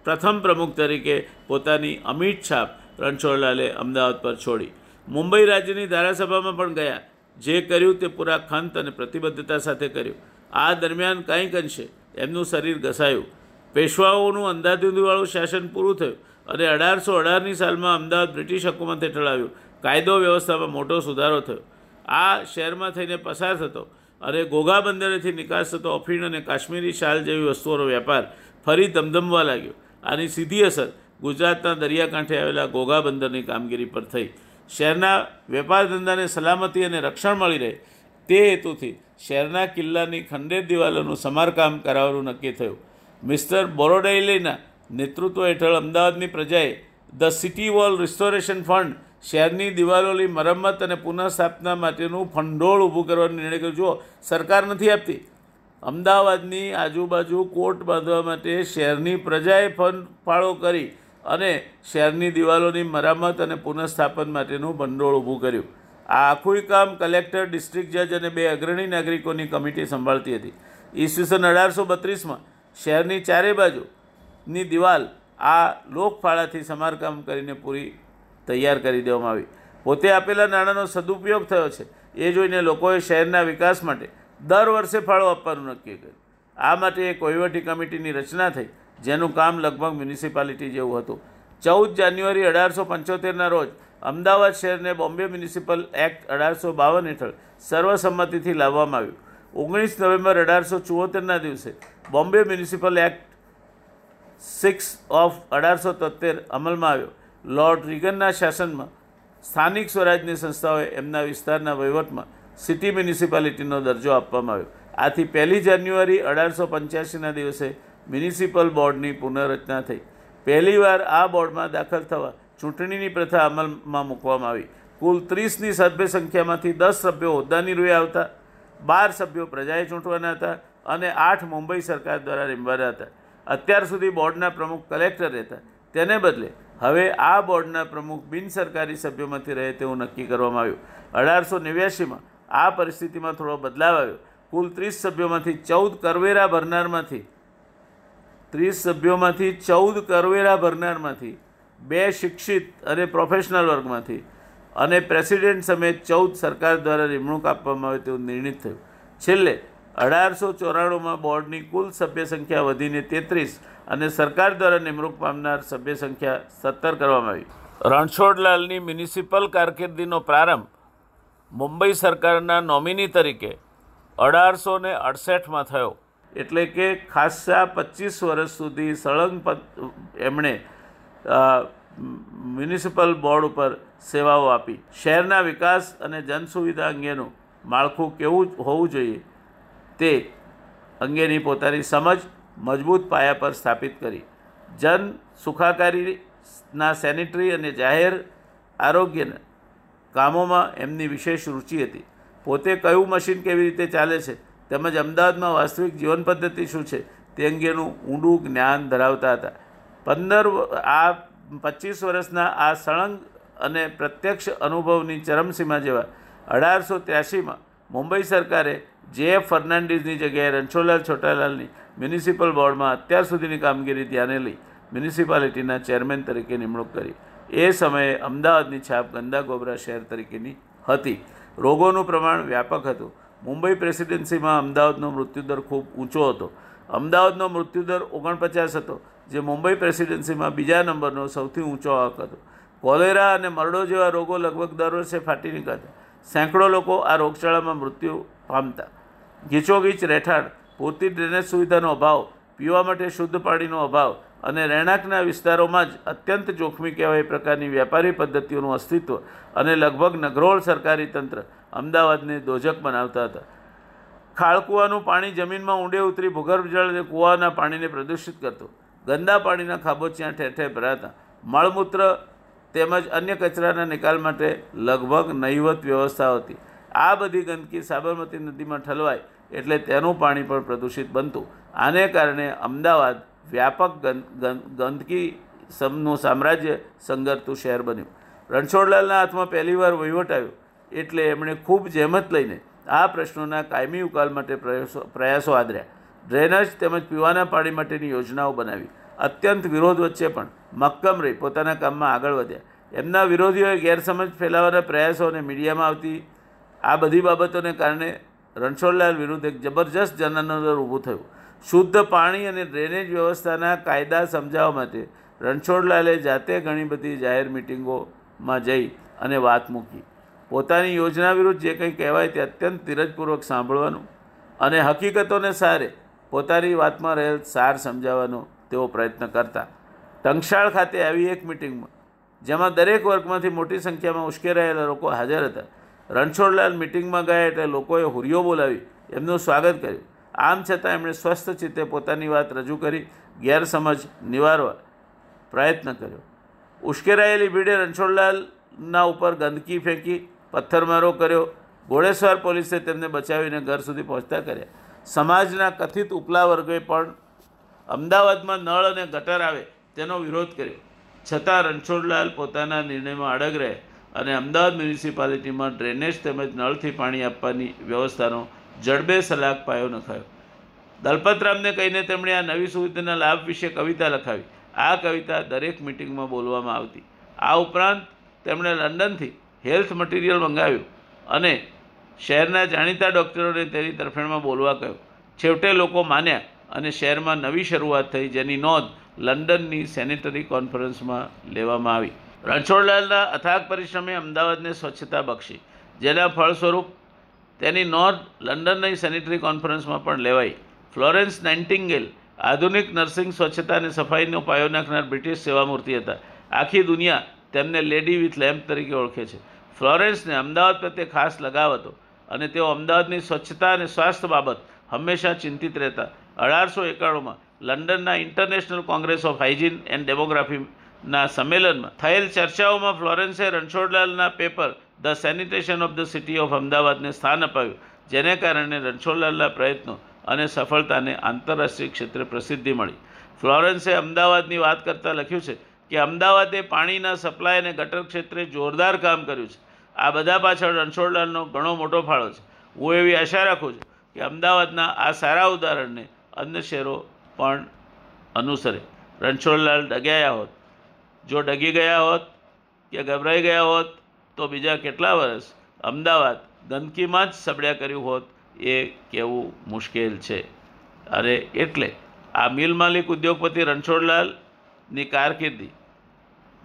પ્રથમ પ્રમુખ તરીકે પોતાની અમિટ છાપ રણછોડલાલે અમદાવાદ પર છોડી. મુંબઈ રાજ્યની ધારાસભામાં પણ ગયા. જે કર્યું તે પૂરા ખંત અને પ્રતિબદ્ધતા સાથે કર્યું. આ દરમિયાન કંઈક અંશે એમનું શરીર ઘસાયું. પેશવાઓનું અંધાધૂંધીવાળું શાસન પૂરું થયું અને અઢારસો અઢારની સાલમાં અમદાવાદ બ્રિટિશ હકુમત હેઠળ આવ્યું. કાયદો વ્યવસ્થામાં મોટો સુધારો થયો. આ શહેરમાં થઈને પસાર થતો અને ઘોઘા બંદરેથી નિકાસ થતો અફીણ અને કાશ્મીરી શાલ જેવી વસ્તુઓનો વેપાર ફરી ધમધમવા લાગ્યો. આની સીધી અસર ગુજરાતના દરિયાકાંઠે આવેલા ઘોઘા બંદરની કામગીરી પર થઈ. શહેરના વેપાર ધંધાને સલામતી અને રક્ષણ મળી રહે તે હેતુથી શહેરના કિલ્લાની ખંડેર દિવાલોનું સમારકામ કરાવવાનું નક્કી થયું. મિસ્ટર બોરોડેલીના નેતૃત્વ હેઠળ અમદાવાદની પ્રજાએ the city wall restoration fund શહેરની દિવાલોની મરમ્મત અને પુનઃસ્થાપના માટેનું ભંડોળ ઊભું કરવાનો નિર્ણય કર્યો. જુઓ, સરકાર નથી આપતી. અમદાવાદની આજુબાજુ કોર્ટ બાંધવા માટે શહેરની પ્રજાએ ફંડ ફાળો કરી અને શહેરની દિવાલોની મરામત અને પુનઃસ્થાપન માટેનું ભંડોળ ઊભું કર્યું. આ આખું કામ કલેક્ટર, ડિસ્ટ્રિક્ટ જજ અને બે અગ્રણી નાગરિકોની કમિટી સંભાળતી હતી. ઈસવીસન અઢારસો બત્રીસમાં શહેરની ચારે બાજુની દિવાલ આ લોકફાળાથી સમારકામ કરીને પૂરી તૈયાર કરી દેવામાં આવી. પોતે આપેલા નાણાંનો સદુપયોગ થયો છે. એ જોઈને લોકોએ શહેરના વિકાસ માટે દર વર્ષે ફાળો આપવાનું નક્કી કર્યું. આ માટે એક વહીવટી કમિટીની રચના થઈ, જેનું કામ લગભગ મ્યુનિસિપાલિટી જેવું હતું. ચૌદ જાન્યુઆરી અઢારસો પંચોતેરના રોજ અમદાવાદ શહેરને બોમ્બે મ્યુનિસિપલ એક્ટ અઢારસો બાવન હેઠળ સર્વસંમતિથી લાવવામાં આવ્યું. ઓગણીસ નવેમ્બર અઢારસો ચુંવોતેરના દિવસે Bombay municipal act six of અઢારસો તોતેર અમલમાં આવ્યો. લોર્ડ રીગનના શાસનમાં સ્થાનિક સ્વરાજની સંસ્થાઓએ એમના વિસ્તારના વહીવટમાં સિટી મ્યુનિસિપાલિટીનો દરજ્જો આપવામાં આવ્યો. આથી પહેલી જાન્યુઆરી અઢારસો પંચ્યાસીના દિવસે મ્યુનિસિપલ બોર્ડની પુનઃરચના થઈ. પહેલીવાર આ બોર્ડમાં દાખલ થવા ચૂંટણીની પ્રથા અમલમાં મૂકવામાં આવી. કુલ ત્રીસની સભ્ય સંખ્યામાંથી દસ સભ્યો હોદ્દાની રૂએ આવતા, બાર સભ્યો પ્રજાએ ચૂંટવાના હતા અને આઠ મુંબઈ સરકાર દ્વારા રીમવાના હતા. અત્યાર સુધી બોર્ડના પ્રમુખ કલેક્ટર રહેતા. તેને બદલે હવે આ બોર્ડના પ્રમુખ બિનસરકારી સભ્યોમાંથી રહે તેવું નક્કી કરવામાં આવ્યું. અઢારસો નેવ્યાસીમાં આ પરિસ્થિતિમાં થોડો બદલાવ આવ્યો. કુલ ત્રીસ સભ્યોમાંથી ચૌદ કરવેરા ભરનારમાંથી, ત્રીસ સભ્યોમાંથી ચૌદ કરવેરા ભરનારમાંથી, બે શિક્ષિત અને પ્રોફેશનલ વર્ગમાંથી અને પ્રેસિડેન્ટ સમેત ચૌદ સરકાર દ્વારા નિમણૂક આપવામાં આવે તેવું નિર્ણિત થયું. છેલ્લે અઢારસો ચોરાણુંમાં બોર્ડની કુલ સભ્ય સંખ્યા વધીને તેત્રીસ અને સરકાર દ્વારા નિમણૂક પામનાર સભ્ય સંખ્યા સત્તર કરવામાં આવી. રણછોડલાલની મ્યુનિસિપલ કારકિર્દીનો પ્રારંભ મુંબઈ સરકારના નોમિની તરીકે અઢારસો ને અડસઠમાં થયો. એટલે કે ખાસા પચીસ વર્ષ સુધી સળંગ એમણે મ્યુનિસિપલ બોર્ડ ઉપર સેવાઓ આપી. શહેરના વિકાસ અને જનસુવિધા અંગેનું માળખું કેવું હોવું જોઈએ તે અંગેની પોતાની સમજ મજબૂત પાયા પર સ્થાપિત કરી. જન સુખાકારીના સેનિટરી અને જાહેર આરોગ્યના કામોમાં એમની વિશેષ રુચિ હતી. પોતે કયું મશીન કેવી રીતે ચાલે છે તેમજ અમદાવાદમાં વાસ્તવિક જીવન પદ્ધતિ શું છે તે અંગેનું ઊંડું જ્ઞાન ધરાવતા હતા. પંદર આ પચીસ વર્ષના આ સળંગ અને પ્રત્યક્ષ અનુભવની ચરમસીમા જેવા અઢારસો ત્યાસીમાં મુંબઈ સરકારે જે ફર્નાન્ડીઝની જગ્યાએ રણછોડલાલ છોટાલાલની મ્યુનિસિપલ બોર્ડમાં અત્યાર સુધીની કામગીરી ધ્યાને લઈ મ્યુનિસિપાલિટીના ચેરમેન તરીકે નિમણૂક કરી. એ સમયે અમદાવાદની છાપ ગંદા ગોબરા શહેર તરીકેની હતી. રોગોનું પ્રમાણ વ્યાપક હતું. મુંબઈ પ્રેસિડેન્સીમાં અમદાવાદનો મૃત્યુદર ખૂબ ઊંચો હતો. અમદાવાદનો મૃત્યુદર ઓગણપચાસ હતો, જે મુંબઈ પ્રેસિડેન્સીમાં બીજા નંબરનો સૌથી ઊંચો આંક હતો. કોલેરા અને મરડો જેવા રોગો લગભગ દર વર્ષે ફાટી નીકળતા. સેંકડો લોકો આ રોગચાળામાં મૃત્યુ પામતા. ગીચોગીચ રહેઠાણ પૂરતી ડ્રેનેજ સુવિધાનો અભાવ, પીવા માટે શુદ્ધ પાણીનો અભાવ અને રહેણાંકના વિસ્તારોમાં જ અત્યંત જોખમી કહેવાય એ પ્રકારની વ્યાપારી પદ્ધતિઓનું અસ્તિત્વ અને લગભગ નગરોળ સરકારી તંત્ર અમદાવાદને દોજક બનાવતા હતા. ખાળકૂવાનું પાણી જમીનમાં ઊંડે ઉતરી ભૂગર્ભ જળ અને કૂવાના પાણીને પ્રદૂષિત કરતું. ગંદા પાણીના ખાબોચિયા ઠેર ઠેર ભરાતા. મળમૂત્ર તેમજ અન્ય કચરાના નિકાલ માટે લગભગ નહીવત વ્યવસ્થા હતી. આ બધી ગંદકી સાબરમતી નદીમાં ઠલવાય એટલે તેનું પાણી પણ પ્રદૂષિત બનતું. આને કારણે અમદાવાદ વ્યાપક ગંદકી સમનું સામ્રાજ્ય સંગરતું શહેર બન્યું. રણછોડલાલના હાથમાં પહેલીવાર વહીવટ આવ્યો એટલે એમણે ખૂબ જહેમત લઈને આ પ્રશ્નોના કાયમી ઉકાલ માટે પ્રયાસો પ્રયાસો આદર્યા. ડ્રેનેજ તેમજ પીવાના પાણી માટેની યોજનાઓ બનાવી. અત્યંત વિરોધ વચ્ચે પણ મક્કમ રહી પોતાના કામમાં આગળ વધ્યા. એમના વિરોધીઓએ ગેરસમજ ફેલાવવાના પ્રયાસો અને મીડિયામાં આવતી આ બધી બાબતોને કારણે રણછોડલાલ વિરુદ્ધ એક જબરજસ્ત જનાનંદર ઊભું થયું. શુદ્ધ પાણી અને ડ્રેનેજ વ્યવસ્થાના કાયદા સમજાવવા માટે રણછોડલાલે જાતે ઘણી બધી જાહેર મિટિંગોમાં જઈ અને વાત મૂકી. પોતાની યોજના વિરુદ્ધ જે કંઈ કહેવાય તે અત્યંત ધીરજપૂર્વક સાંભળવાનું અને હકીકતોને સારે પોતાની વાતમાં રહેલ સાર સમજાવવાનો તેઓ પ્રયત્ન કરતા. ટંકશાળ ખાતે આવી એક મિટિંગમાં, જેમાં દરેક વર્ગમાંથી મોટી સંખ્યામાં ઉશ્કેરાયેલા લોકો હાજર હતા રણછોડલાલ મિટિંગમાં ગયા એટલે લોકોએ હુરિયો બોલાવી, એમનું સ્વાગત કર્યું. આમ છતાં એમણે સ્વસ્થ ચિત્તે પોતાની વાત રજૂ કરી, ગેરસમજ નિવારવા પ્રયત્ન કર્યો. ઉશ્કેરાયેલી ભીડે રણછોડલાલના ઉપર ગંદકી ફેંકી પથ્થરમારો કર્યો. ઘોડેસ્વાર પોલીસે તેમને બચાવીને ઘર સુધી પહોંચતા કર્યા. સમાજના કથિત ઉપલા વર્ગે પણ અમદાવાદમાં નળ અને ગટર આવે તેનો વિરોધ કર્યો. છતાં રણછોડલાલ પોતાના નિર્ણયમાં અડગ રહે. અને અમદાવાદ મ્યુનિસિપાલિટીમાં ડ્રેનેજ તેમજ નળથી પાણી આપવાની વ્યવસ્થાનો જડબે સલાક પાયો નખાયો. દલપતરામને કહીને તેમણે આ નવી સુવિધાના લાભ વિશે કવિતા લખાવી. આ કવિતા દરેક મિટિંગમાં બોલવામાં આવતી. આ ઉપરાંત તેમણે લંડનથી હેલ્થ મટીરિયલ મંગાવ્યું અને શહેરના જાણીતા ડૉક્ટરોને તેની તરફેણમાં બોલવા કહ્યું. છેવટે લોકો માન્યા અને શહેરમાં નવી શરૂઆત થઈ જેની નોંધ લંડનની સેનેટરી કોન્ફરન્સમાં લેવામાં આવી. રણછોડલાલના અથાગ પરિશ્રમે અમદાવાદને સ્વચ્છતા બક્ષી. જેના ફળ સ્વરૂપ તેની નોંધ લંડનની સેનિટરી કોન્ફરન્સમાં પણ લેવાઈ. ફ્લોરેન્સ નાઇન્ટિંગેલ આધુનિક નર્સિંગ સ્વચ્છતા અને સફાઈનો પાયો નાખનાર બ્રિટિશ સેવામૂર્તિ હતા. આખી દુનિયા તેમને લેડી વિથ લેમ્પ તરીકે ઓળખે છે. ફ્લોરેન્સને અમદાવાદ પ્રત્યે ખાસ લગાવ હતો અને તેઓ અમદાવાદની સ્વચ્છતા અને સ્વાસ્થ્ય બાબત હંમેશા ચિંતિત રહેતા. અઢારસો એકાણુંમાં લંડનના international congress of hygiene and ડેમોગ્રાફીના સંમેલનમાં. થયેલ ચર્ચાઓમાં ફ્લોરેન્સે રણછોડલાલના paper, the sanitation of the city of અમદાવાદને સ્થાન અપાવ્યું, જેને કારણે રણછોડલાલના પ્રયત્નો અને સફળતાને આંતરરાષ્ટ્રીય ક્ષેત્રે પ્રસિદ્ધિ મળી. ફ્લોરેન્સે અમદાવાદની વાત કરતાં લખ્યું છે કે અમદાવાદે પાણીના સપ્લાય અને ગટર ક્ષેત્રે જોરદાર કામ કર્યું છે. આ બધા પાછળ રણછોડલાલનો ઘણો મોટો ફાળો છે. હું એવી આશા રાખું છું કે અમદાવાદના આ સારા ઉદાહરણને અન્ય શહેરો પણ અનુસરે. રણછોડલાલ ડગ્યાયા હોત. જો ડગી ગયા હોત કે ગભરાઈ ગયા હોત, તો બીજા કેટલા વર્ષ? અમદાવાદ ગંદકીમાં જ સબડ્યા કર્યું હોત એ કહેવું મુશ્કેલ છે. અરે એટલે આ મિલ માલિક ઉદ્યોગપતિ રણછોડલાલની કારકિર્દી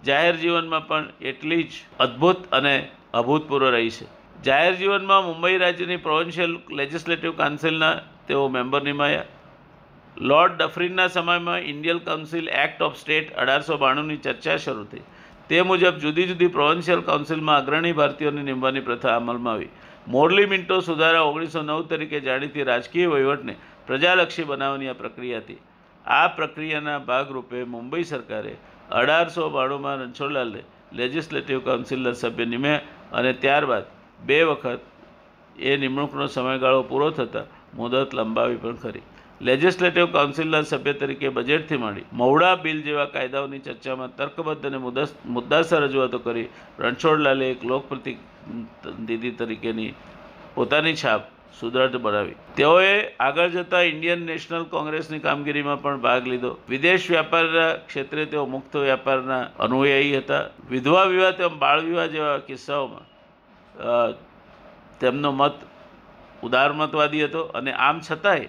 જાહેર જીવનમાં પણ એટલી જ અદ્ભુત અને અભૂતપૂર્વ રહી છે. જાહેર જીવનમાં મુંબઈ રાજ્યની પ્રોવિન્શિયલ લેજિસ્લેટિવ કાઉન્સિલના તેઓ મેમ્બર નિમાયા. લોર્ડ ડફરીનના સમયમાં Indian council act of state અઢારસો બાણુંની ચર્ચા શરૂ થઈ. તે મુજબ જુદી જુદી પ્રોવિન્શિયલ કાઉન્સિલમાં અગ્રણી ભારતીયોને નિમવાની પ્રથા અમલમાં આવી. મોરલી મિન્ટો સુધારા ઓગણીસો નવ તરીકે જાણીતી રાજકીય વહીવટને પ્રજાલક્ષી બનાવવાની આ પ્રક્રિયા હતી. આ પ્રક્રિયાના ભાગરૂપે મુંબઈ સરકારે અઢારસો બાણુંમાં રણછોડલાલને લેજિસ્લેટિવ કાઉન્સિલના સભ્ય નિમ્યા અને ત્યારબાદ બે વખત એ નિમણૂકનો સમયગાળો પૂરો થતાં મુદત લંબાવી પણ ખરી. લેજિસ્લેટિવ કાઉન્સિલના સભ્ય તરીકે બજેટથી માંડી મવડા બિલ જેવા કાયદાઓની ચર્ચામાં તર્કબદ્ધ અને મુદ્દાસર રજૂઆતો કરી રણછોડલાલે એક લોકપ્રતિનિધિ તરીકેની પોતાની છાપ સુદૃઢ બનાવી. તેઓએ આગળ જતાં ઇન્ડિયન નેશનલ કોંગ્રેસની કામગીરીમાં પણ ભાગ લીધો. વિદેશ વ્યાપારના ક્ષેત્રે તેઓ મુક્ત વ્યાપારના અનુયાયી હતા. વિધવા વિવાહ તેમ બાળ વિવાહ જેવા કિસ્સાઓમાં તેમનો મત ઉદારમતવાદી હતો અને આમ છતાંય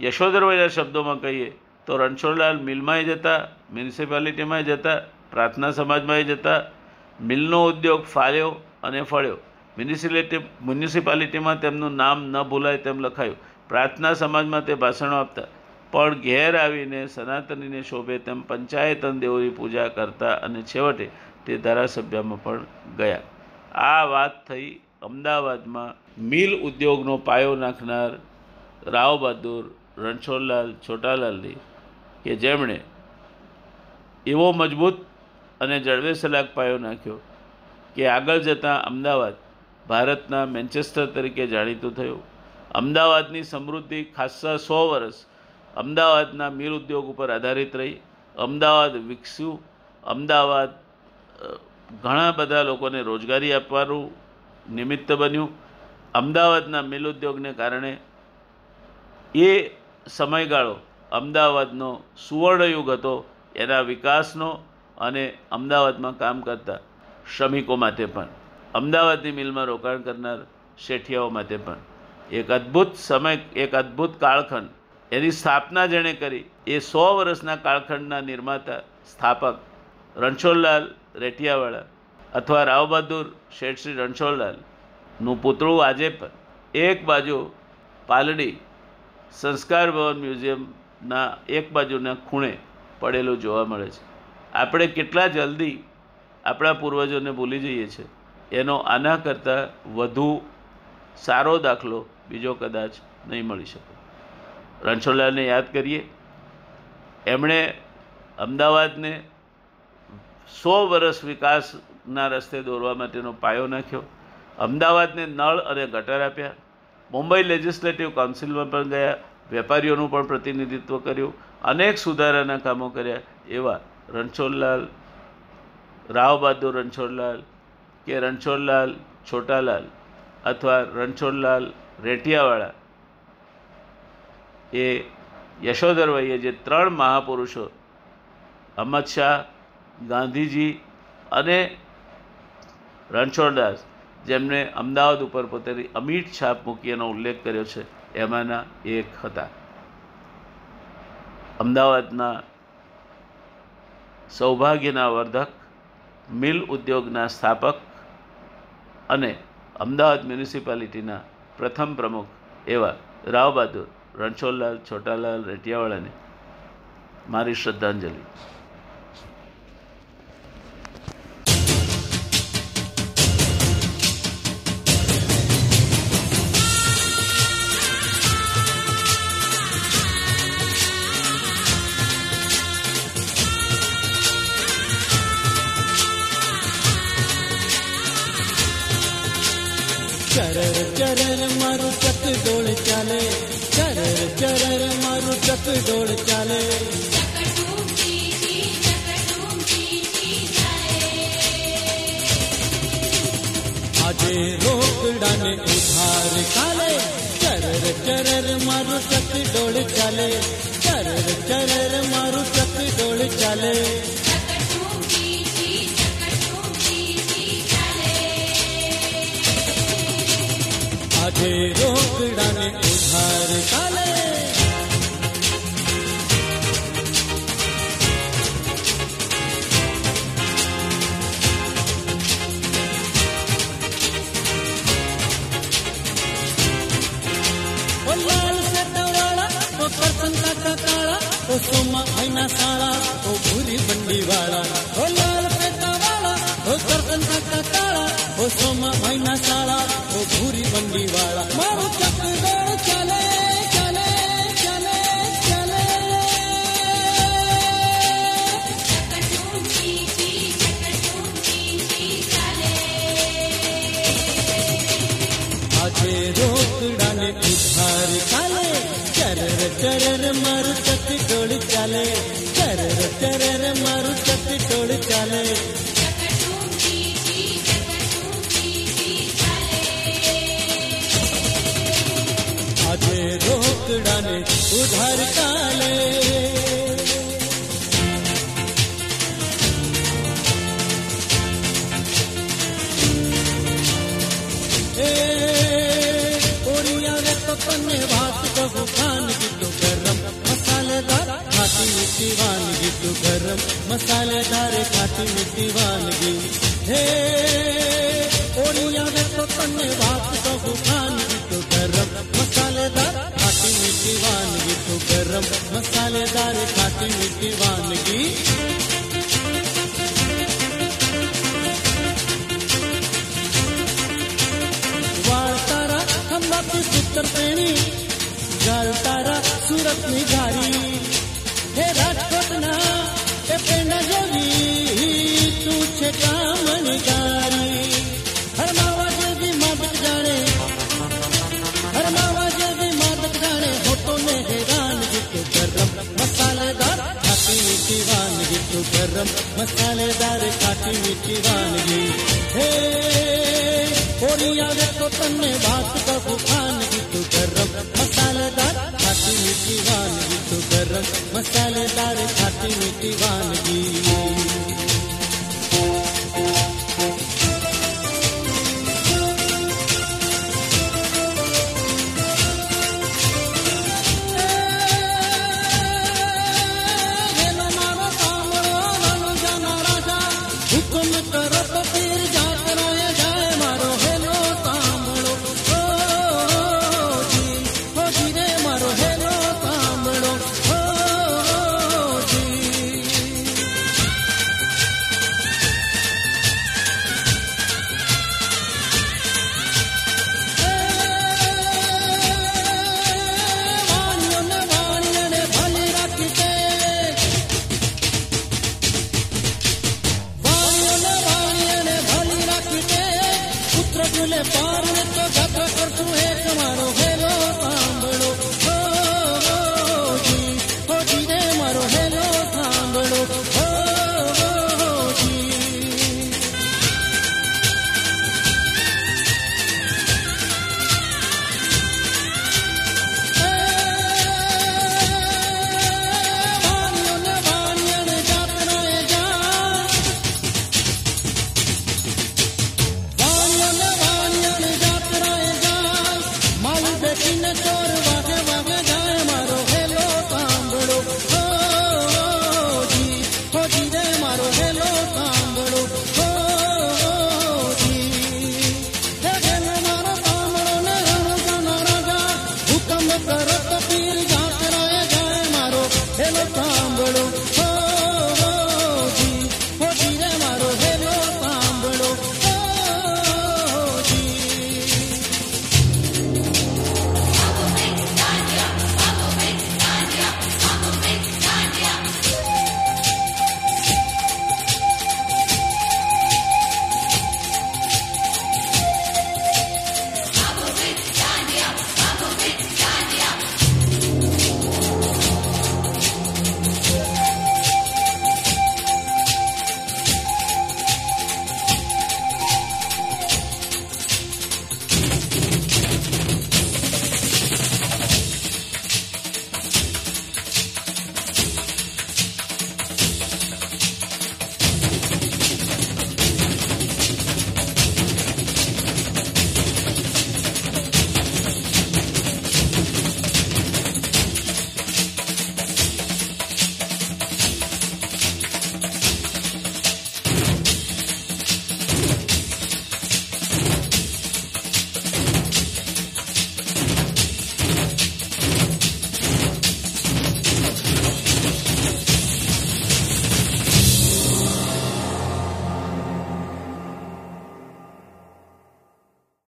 યશોધરભાઈના શબ્દોમાં કહીએ તો રણછોડલાલ મિલમાંય જતા, મ્યુનિસિપાલિટીમાંય જતા, પ્રાર્થના સમાજમાંય જતા, મિલનો ઉદ્યોગ ફાળ્યો અને ફળ્યો. મ્યુનિસિપાલિટી મ્યુનિસિપાલિટીમાં તેમનું નામ ન ભૂલાય તેમ લખાયું. પ્રાર્થના સમાજમાં તે ભાષણો આપતા. પણ ઘેર આવીને સનાતનીને શોભે તેમ પંચાયતન દેવોની પૂજા કરતા અને છેવટે તે ધારાસભ્યમાં પણ ગયા. આ વાત થઈ અમદાવાદમાં મિલ ઉદ્યોગનો પાયો નાખનાર રાવ બહાદુર રણછોડલાલ છોટાલાલની કે જેમણે એવો મજબૂત અને જળવે સલાક પાયો નાખ્યો કે આગળ જતાં અમદાવાદ ભારતના મેન્ચેસ્ટર તરીકે જાણીતું થયું. અમદાવાદની સમૃદ્ધિ ખાસ્સા સો વર્ષ અમદાવાદના મીર ઉદ્યોગ ઉપર આધારિત રહી. અમદાવાદ વિકસ્યું. અમદાવાદ ઘણા બધા લોકોને રોજગારી આપવાનું નિમિત્ત બન્યું. અમદાવાદના મિલ ઉદ્યોગને કારણે એ સમયગાળો અમદાવાદનો સુવર્ણયુગ હતો, એના વિકાસનો અને અમદાવાદમાં કામ કરતા શ્રમિકો માટે પણ. અમદાવાદની મિલમાં રોકાણ કરનાર શેઠિયાઓ માટે પણ. એક અદ્ભુત સમય, એક અદ્ભુત કાળખંડ. એની સ્થાપના જેણે કરી, એ સો વર્ષના કાળખંડના નિર્માતા સ્થાપક રણછોડલાલ રેઠિયાવાળા અથવા રાવબહાદુર શેઠ શ્રી રણછોડલાલનું પુતળું આજે પણ એક બાજુ પાલડી સંસ્કાર ભવન મ્યુઝિયમના એક બાજુના ખૂણે પડેલું જોવા મળે છે. આપણે કેટલા જલ્દી આપણા પૂર્વજોને ભૂલી જઈએ છીએ એનો આના કરતાં વધુ સારો દાખલો બીજો કદાચ નહીં મળી શકે. રણછોડલાલને યાદ કરીએ. એમણે અમદાવાદને સો વર્ષ વિકાસના રસ્તે દોરવા માટેનો પાયો નાખ્યો. અમદાવાદને નળ અને ગટર આપ્યા. મુંબઈ લેજિસ્લેટિવ કાઉન્સિલમાં પણ ગયા, વેપારીઓનું પણ પ્રતિનિધિત્વ કર્યું, અનેક સુધારાના કામો કર્યા, એવા રણછોડલાલ, રાવ બહાદુર રણછોડલાલ કે રણછોડલાલ છોટાલાલ અથવા રણછોડલાલ રેટિયાવાળા, એ યશોધરભાઈએ જે ત્રણ મહાપુરુષો, અમત શાહ, ગાંધીજી અને રણછોડદાસ જેમણે અમદાવાદ ઉપર પોતાની અમીટ છાપ મૂકી એનો ઉલ્લેખ કર્યો છે, એમાંના એક હતા. અમદાવાદના સૌભાગ્યના વર્ધક, મિલ ઉદ્યોગના સ્થાપક અને અમદાવાદ મ્યુનિસિપાલિટીના પ્રથમ પ્રમુખ એવા રાવ બહાદુર રણછોડલાલ, છોટાલાલ રેટિયાવાળાને મારી શ્રદ્ધાંજલિ. ચાલે આજે રોકડાને ઉધાર કાલે ચરર ચરર મારું ચક ડોળ ચાલે ચરર ચરર મારું ચક ચાલે આજે રોકડાને વાત કહું ખાનગી તો ગરમ મસાલેદાર ખાટી મીઠી વાનગી તો ગરમ મસાલેદાર ખાટી મીઠી વાનગી વાળ તારા ખંભાથી સૂતર પેણી ગાલ તારા સુરતની ઘારી હે રાજકોટના એ પેંડા વાનગી તું ગરમ મસાલેદાર ખાટી મીઠી વાનગી હે ઓરિયા તો તને વાત કહું ખાનગી તું ગરમ મસાલેદાર ખાટી મીઠી વાનગી તું ગરમ મસાલેદાર ખાટી મીઠી વાનગી